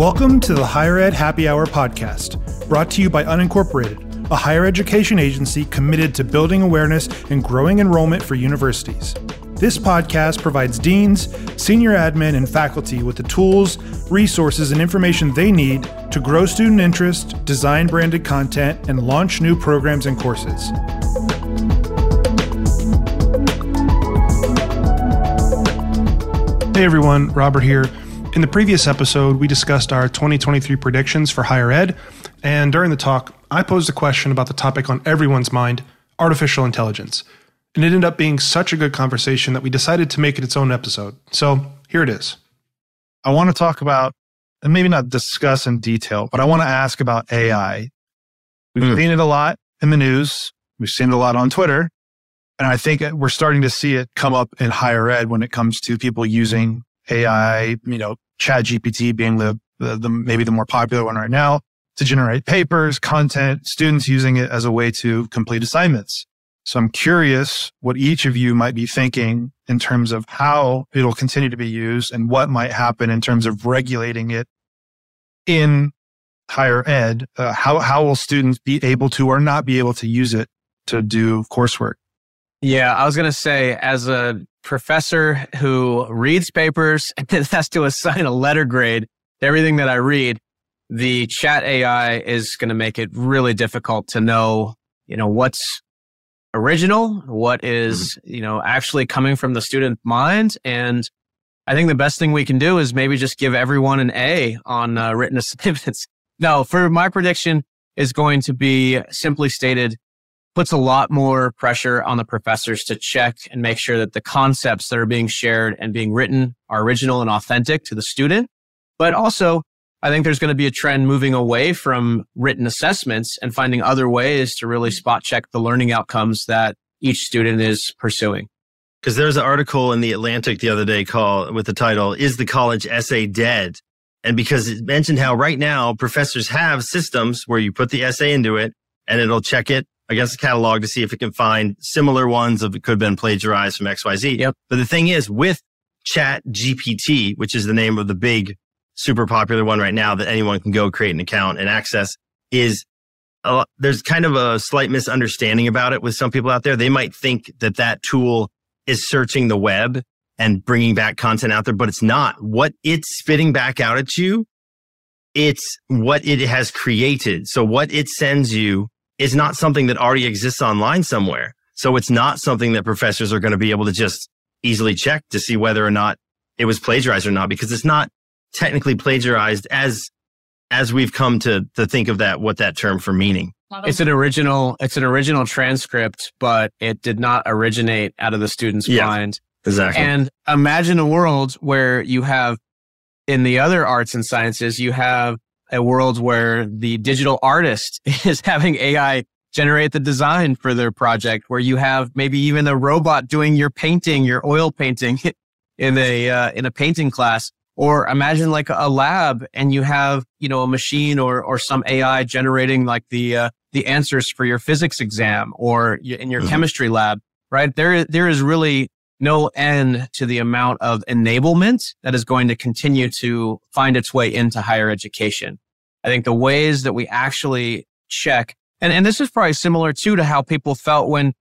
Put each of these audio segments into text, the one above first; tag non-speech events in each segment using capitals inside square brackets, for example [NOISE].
Welcome to the Higher Ed Happy Hour podcast, brought to you by Unincorporated, a higher education agency committed to building awareness and growing enrollment for universities. This podcast provides deans, senior admin, and faculty with the tools, resources, and information they need to grow student interest, design branded content, and launch new programs and courses. Hey everyone, Robert here. In the previous episode, we discussed our 2023 predictions for higher ed, and during the talk, I posed a question about the topic on everyone's mind artificial intelligence. And it ended up being such a good conversation that we decided to make it its own episode. So here it is. I want to talk about, and maybe not discuss in detail, but I want to ask about AI. We've mm. seen it a lot in the news, we've seen it a lot on Twitter. And I think we're starting to see it come up in higher ed when it comes to people using AI, you know, chat GPT being the, the, the maybe the more popular one right now to generate papers, content, students using it as a way to complete assignments. So I'm curious what each of you might be thinking in terms of how it'll continue to be used and what might happen in terms of regulating it in higher ed. Uh, how, how will students be able to or not be able to use it to do coursework? Yeah, I was going to say, as a professor who reads papers [LAUGHS] and has to assign a letter grade to everything that I read, the chat AI is going to make it really difficult to know, you know, what's original, what is, mm-hmm. you know, actually coming from the student mind. And I think the best thing we can do is maybe just give everyone an A on uh, written [LAUGHS] assignments. no, for my prediction is going to be simply stated puts a lot more pressure on the professors to check and make sure that the concepts that are being shared and being written are original and authentic to the student. But also, I think there's going to be a trend moving away from written assessments and finding other ways to really spot check the learning outcomes that each student is pursuing. Because there's an article in the Atlantic the other day called with the title, Is the College Essay Dead? And because it mentioned how right now professors have systems where you put the essay into it and it'll check it against the catalog to see if it can find similar ones of it could have been plagiarized from XYZ. Yep. But the thing is with Chat GPT, which is the name of the big, super popular one right now that anyone can go create an account and access is lot, there's kind of a slight misunderstanding about it with some people out there. They might think that that tool is searching the web and bringing back content out there, but it's not. What it's spitting back out at you, it's what it has created. So what it sends you is not something that already exists online somewhere. So it's not something that professors are going to be able to just easily check to see whether or not it was plagiarized or not, because it's not technically plagiarized as, as we've come to, to think of that, what that term for meaning. It's an original, it's an original transcript, but it did not originate out of the student's yeah, mind. Exactly. And imagine a world where you have in the other arts and sciences, you have a world where the digital artist [LAUGHS] is having AI generate the design for their project, where you have maybe even a robot doing your painting, your oil painting [LAUGHS] in a uh, in a painting class. Or imagine like a lab and you have, you know, a machine or or some AI generating like the uh, the answers for your physics exam or in your mm-hmm. chemistry lab, right? There there is really no end to the amount of enablement that is going to continue to find its way into higher education. I think the ways that we actually check, and, and this is probably similar too to how people felt when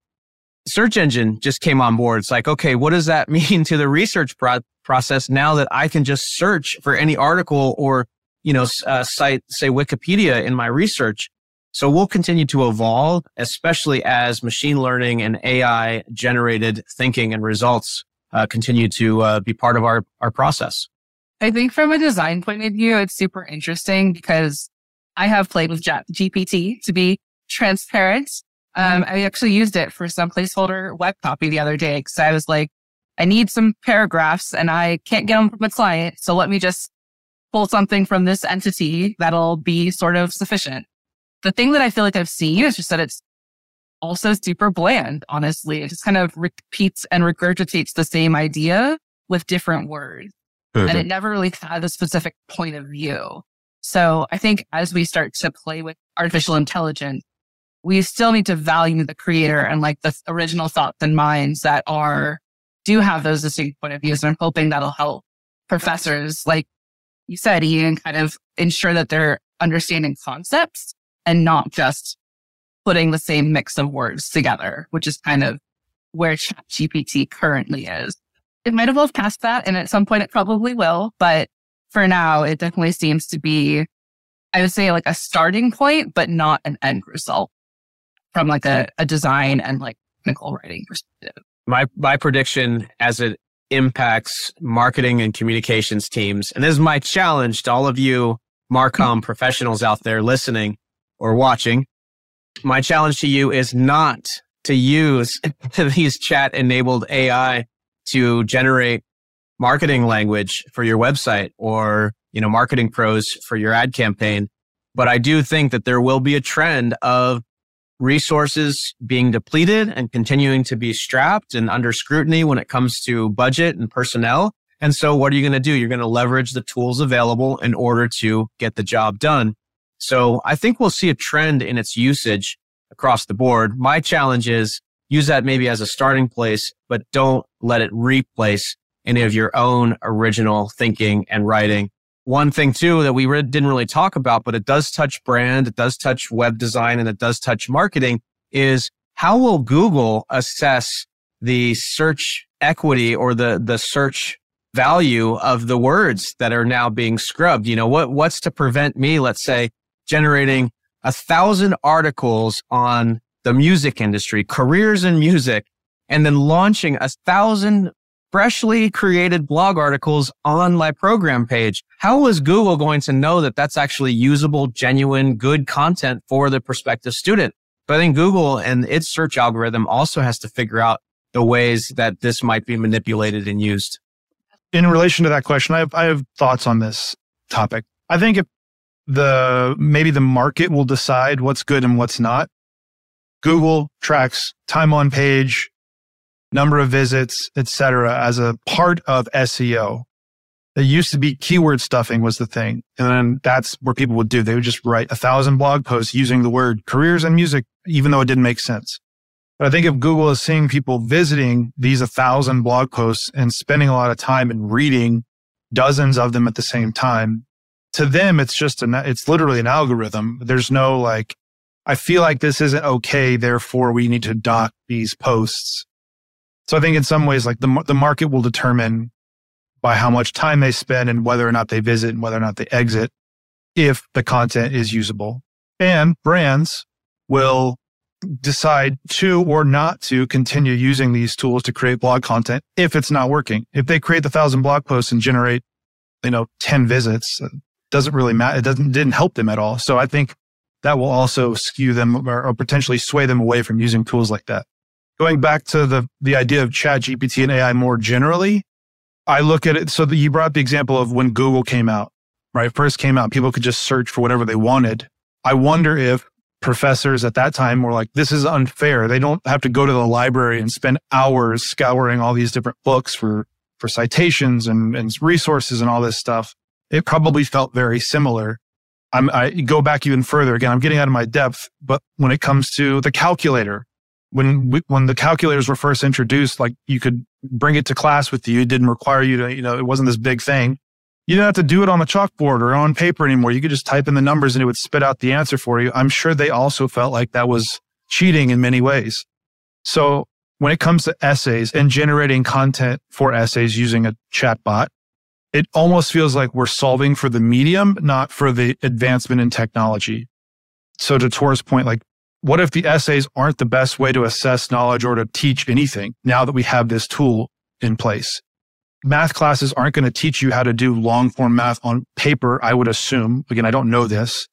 search engine just came on board. It's like, okay, what does that [LAUGHS] mean to the research pro- process now that I can just search for any article or, you know, uh, cite, say Wikipedia in my research? So we'll continue to evolve, especially as machine learning and AI generated thinking and results uh, continue to uh, be part of our, our process. I think from a design point of view, it's super interesting because I have played with GPT to be transparent. Um, I actually used it for some placeholder web copy the other day because I was like, I need some paragraphs and I can't get them from a client. So let me just pull something from this entity that'll be sort of sufficient. The thing that I feel like I've seen is just that it's also super bland, honestly. It just kind of repeats and regurgitates the same idea with different words. Mm-hmm. And it never really had a specific point of view. So I think as we start to play with artificial intelligence, we still need to value the creator and like the original thoughts and minds that are, do have those distinct point of views. And I'm hoping that'll help professors like you said, Ian, kind of ensure that they're understanding concepts and not just putting the same mix of words together, which is kind of where ChatGPT currently is. It might evolve past that, and at some point it probably will. But for now, it definitely seems to be, I would say, like a starting point, but not an end result from like a, a design and like technical writing perspective. My my prediction as it impacts marketing and communications teams, and this is my challenge to all of you Marcom [LAUGHS] professionals out there listening or watching. My challenge to you is not to use [LAUGHS] these chat enabled AI to generate marketing language for your website or, you know, marketing prose for your ad campaign. But I do think that there will be a trend of resources being depleted and continuing to be strapped and under scrutiny when it comes to budget and personnel. And so what are you going to do? You're going to leverage the tools available in order to get the job done. So I think we'll see a trend in its usage across the board. My challenge is use that maybe as a starting place, but don't let it replace any of your own original thinking and writing. One thing too that we re- didn't really talk about, but it does touch brand, it does touch web design, and it does touch marketing is how will Google assess the search equity or the, the search value of the words that are now being scrubbed? You know, what, what's to prevent me, let's say, generating a thousand articles on the music industry, careers in music, and then launching a thousand freshly created blog articles on my program page. How is Google going to know that that's actually usable, genuine, good content for the prospective student? But I think Google and its search algorithm also has to figure out the ways that this might be manipulated and used. In relation to that question, I have, I have thoughts on this topic. I think if the maybe the market will decide what's good and what's not. Google tracks time on page, number of visits, etc. as a part of SEO. It used to be keyword stuffing was the thing. And then that's where people would do. They would just write a thousand blog posts using the word careers and music, even though it didn't make sense. But I think if Google is seeing people visiting these a thousand blog posts and spending a lot of time and reading dozens of them at the same time, to them, it's just an, it's literally an algorithm. There's no like, I feel like this isn't okay. Therefore, we need to dock these posts. So I think in some ways, like the, the market will determine by how much time they spend and whether or not they visit and whether or not they exit if the content is usable. And brands will decide to or not to continue using these tools to create blog content if it's not working. If they create the thousand blog posts and generate, you know, 10 visits, doesn't really matter. It doesn't didn't help them at all. So I think that will also skew them or, or, potentially sway them away from using tools like that. Going back to the the idea of Chat GPT and AI more generally, I look at it. So the, you brought the example of when Google came out, right? First came out, people could just search for whatever they wanted. I wonder if professors at that time were like, this is unfair. They don't have to go to the library and spend hours scouring all these different books for, for citations and, and resources and all this stuff it probably felt very similar. I'm, I go back even further. Again, I'm getting out of my depth, but when it comes to the calculator, when we, when the calculators were first introduced, like you could bring it to class with you. It didn't require you to, you know, it wasn't this big thing. You didn't have to do it on the chalkboard or on paper anymore. You could just type in the numbers and it would spit out the answer for you. I'm sure they also felt like that was cheating in many ways. So when it comes to essays and generating content for essays using a chatbot, it almost feels like we're solving for the medium, not for the advancement in technology. So to Tor's point, like, what if the essays aren't the best way to assess knowledge or to teach anything now that we have this tool in place? Math classes aren't going to teach you how to do long form math on paper, I would assume. Again, I don't know this.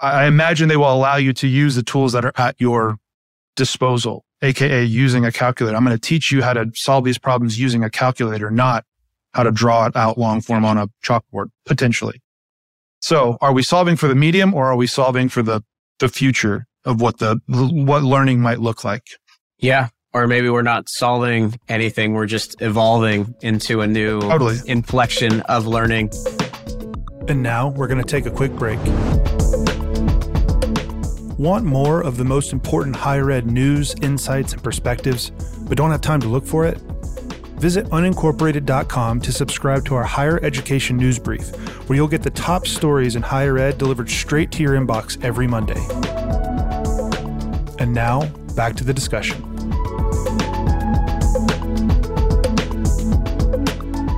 I imagine they will allow you to use the tools that are at your disposal, AKA using a calculator. I'm going to teach you how to solve these problems using a calculator, not how to draw it out long form on a chalkboard, potentially. So are we solving for the medium or are we solving for the, the future of what the, what learning might look like? Yeah. Or maybe we're not solving anything. We're just evolving into a new totally. inflection of learning. And now we're going to take a quick break. Want more of the most important higher ed news, insights, and perspectives, but don't have time to look for it? Visit unincorporated.com to subscribe to our higher education news brief, where you'll get the top stories in higher ed delivered straight to your inbox every Monday. And now, back to the discussion.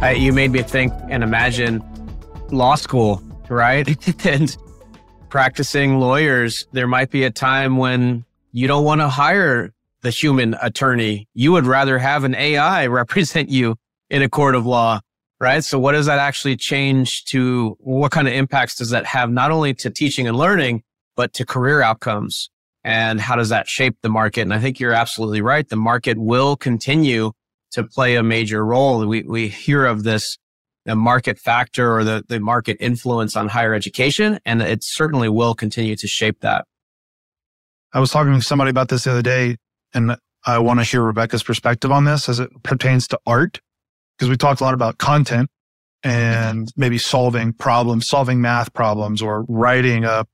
Uh, you made me think and imagine law school, right? [LAUGHS] and practicing lawyers, there might be a time when you don't want to hire the human attorney. You would rather have an AI [LAUGHS] represent you in a court of law, right? So what does that actually change to what kind of impacts does that have not only to teaching and learning, but to career outcomes? And how does that shape the market? And I think you're absolutely right. The market will continue to play a major role. We, we hear of this the market factor or the, the market influence on higher education, and it certainly will continue to shape that. I was talking to somebody about this the other day, and I want to hear Rebecca's perspective on this as it pertains to art, because we talked a lot about content and mm-hmm. maybe solving problems, solving math problems, or writing a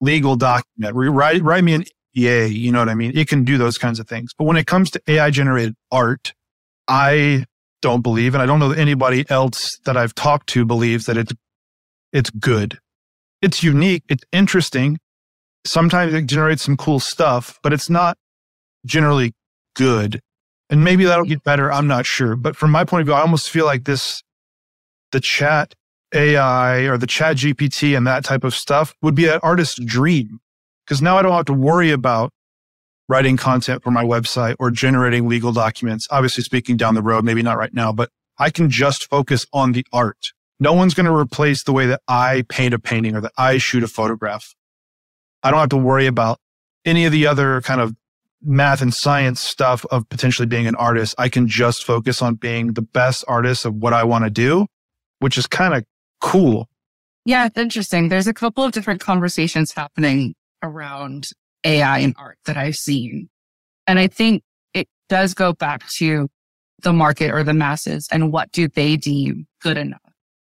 legal document. Write, write me an EA, you know what I mean? It can do those kinds of things. But when it comes to AI generated art, I don't believe, and I don't know that anybody else that I've talked to believes that it's it's good. It's unique. It's interesting. Sometimes it generates some cool stuff, but it's not generally good. And maybe that'll get better. I'm not sure. But from my point of view, I almost feel like this, the chat AI or the chat GPT and that type of stuff would be an artist's dream. Because now I don't have to worry about writing content for my website or generating legal documents. Obviously, speaking down the road, maybe not right now, but I can just focus on the art. No one's going to replace the way that I paint a painting or that I shoot a photograph. I don't have to worry about any of the other kind of math and science stuff of potentially being an artist. I can just focus on being the best artist of what I want to do, which is kind of cool. Yeah, it's interesting. There's a couple of different conversations happening around AI and art that I've seen. And I think it does go back to the market or the masses and what do they deem good enough?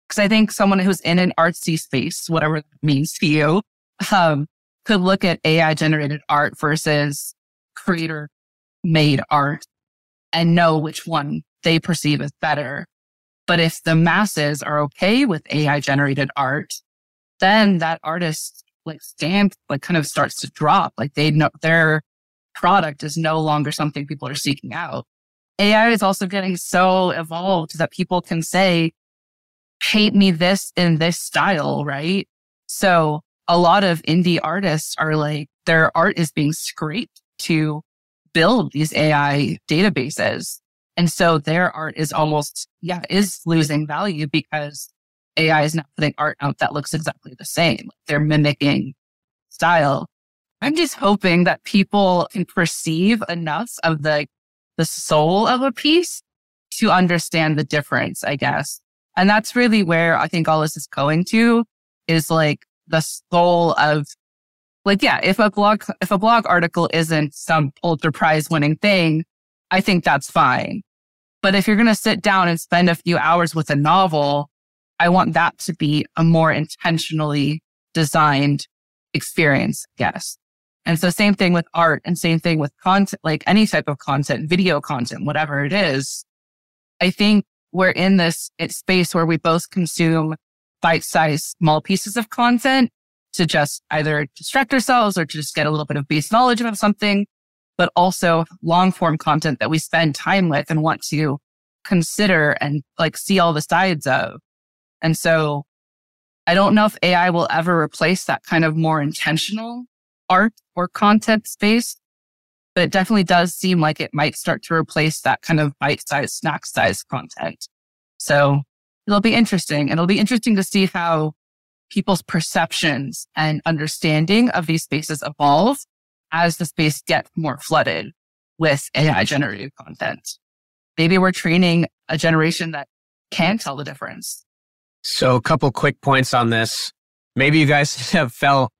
Because I think someone who's in an artsy space, whatever that means to you, [LAUGHS] um, could look at AI generated art versus creator made art and know which one they perceive as better. But if the masses are okay with AI generated art, then that artist like stand like kind of starts to drop. Like they know their product is no longer something people are seeking out. AI is also getting so evolved that people can say, paint me this in this style, right? So a lot of indie artists are like, their art is being scraped to build these AI databases. And so their art is almost, yeah, is losing value because AI is not putting art out that looks exactly the same. They're mimicking style. I'm just hoping that people can perceive enough of the, the soul of a piece to understand the difference, I guess. And that's really where I think all this is going to is like the soul of like, yeah, if a blog, if a blog article isn't some Pulitzer Prize winning thing, I think that's fine. But if you're going to sit down and spend a few hours with a novel, I want that to be a more intentionally designed experience, yes. And so same thing with art and same thing with content, like any type of content, video content, whatever it is. I think we're in this space where we both consume bite-sized small pieces of content to just either distract ourselves or to just get a little bit of base knowledge about something, but also long form content that we spend time with and want to consider and like see all the sides of. And so I don't know if AI will ever replace that kind of more intentional art or content space, but it definitely does seem like it might start to replace that kind of bite sized, snack sized content. So it'll be interesting. It'll be interesting to see how people's perceptions and understanding of these spaces evolve as the space gets more flooded with AI generated content. Maybe we're training a generation that can tell the difference so, a couple quick points on this. Maybe you guys [LAUGHS] have felt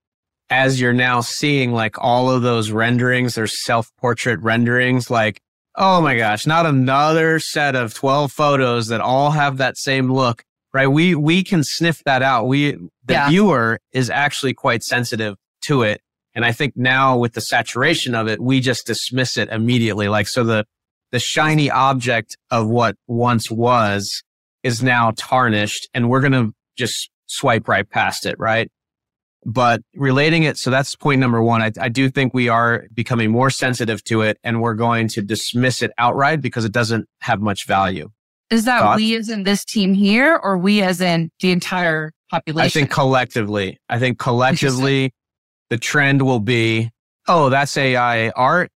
as you're now seeing like all of those renderings or self portrait renderings, like, oh my gosh, not another set of 12 photos that all have that same look, right? We, we can sniff that out. We, the yeah. viewer is actually quite sensitive to it. And I think now with the saturation of it, we just dismiss it immediately. Like, so the, the shiny object of what once was is now tarnished and we're going to just swipe right past it, right? But relating it, so that's point number one. I, I do think we are becoming more sensitive to it and we're going to dismiss it outright because it doesn't have much value. Is that Thoughts? we as in this team here or we as in the entire population? I think collectively. I think collectively the trend will be, oh, that's AI art.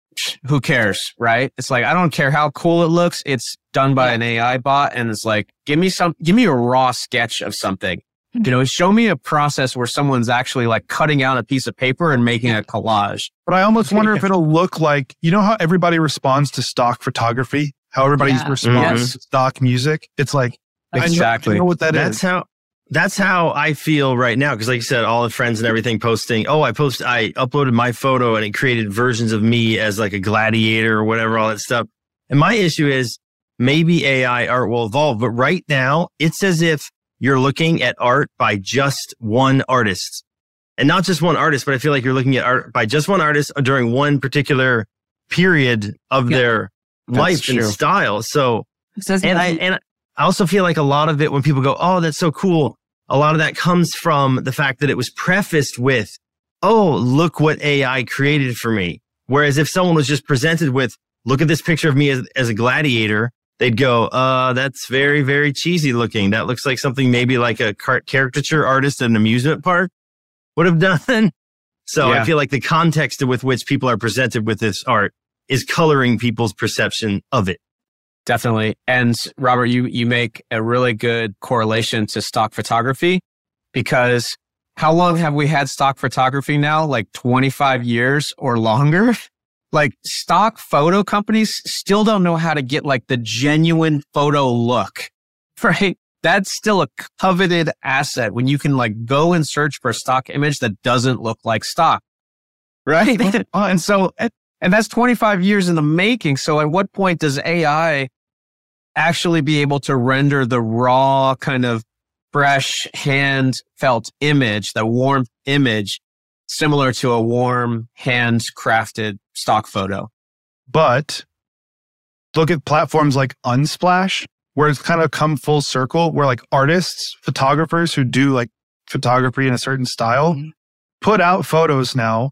Who cares, right? It's like, I don't care how cool it looks. It's done by yeah. an AI bot. And it's like, give me some, give me a raw sketch of something. Hmm. You know, show me a process where someone's actually like cutting out a piece of paper and making a collage. But I almost wonder [LAUGHS] if it'll look like, you know how everybody responds to stock photography? How everybody yeah. responds mm-hmm. to stock music? It's like, exactly. I know, I know what that That's is. how, that's how I feel right now. Cause like you said, all the friends and everything posting, oh, I post, I uploaded my photo and it created versions of me as like a gladiator or whatever, all that stuff. And my issue is maybe AI art will evolve, but right now it's as if you're looking at art by just one artist and not just one artist, but I feel like you're looking at art by just one artist during one particular period of yeah, their life true. and style. So, and I, and I also feel like a lot of it when people go, Oh, that's so cool. A lot of that comes from the fact that it was prefaced with, Oh, look what AI created for me. Whereas if someone was just presented with, look at this picture of me as, as a gladiator they'd go, uh, that's very, very cheesy looking. That looks like something maybe like a caricature artist at an amusement park would have [LAUGHS] done. So yeah. I feel like the context with which people are presented with this art is coloring people's perception of it. Definitely. And Robert, you, you make a really good correlation to stock photography because how long have we had stock photography now? Like 25 years or longer? [LAUGHS] like stock photo companies still don't know how to get like the genuine photo look, [LAUGHS] right? That's still a coveted asset when you can like go and search for a stock image that doesn't look like stock, [LAUGHS] right? and so, and that's 25 years in the making. So at what point does AI actually be able to render the raw kind of fresh hand felt image, the warm image similar to a warm hand crafted stock photo. But look at platforms like Unsplash, where it's kind of come full circle, where like artists, photographers who do like photography in a certain style mm-hmm. put out photos now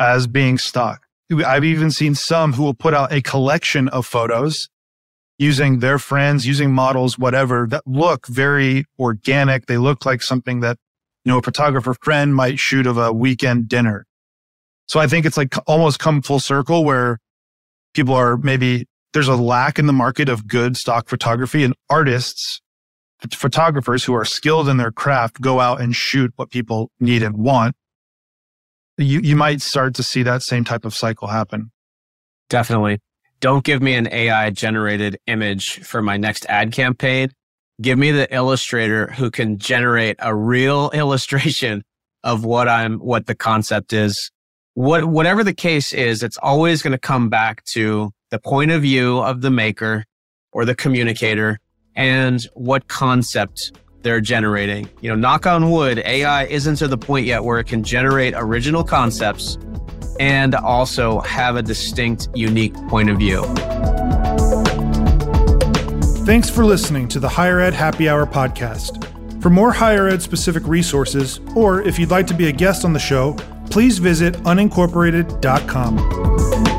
as being stock. I've even seen some who will put out a collection of photos using their friends, using models, whatever that look very organic. They look like something that, you know, a photographer friend might shoot of a weekend dinner. So I think it's like almost come full circle where people are maybe there's a lack in the market of good stock photography and artists, photographers who are skilled in their craft go out and shoot what people need and want. You, you might start to see that same type of cycle happen. Definitely. Don't give me an AI generated image for my next ad campaign. Give me the illustrator who can generate a real [LAUGHS] illustration of what I'm, what the concept is what, whatever the case is, it's always going to come back to the point of view of the maker or the communicator and what concept they're generating. You know, knock on wood, AI isn't to the point yet where it can generate original concepts and also have a distinct, unique point of view. Thanks for listening to the Higher Ed Happy Hour podcast. For more higher ed specific resources, or if you'd like to be a guest on the show, please visit unincorporated.com.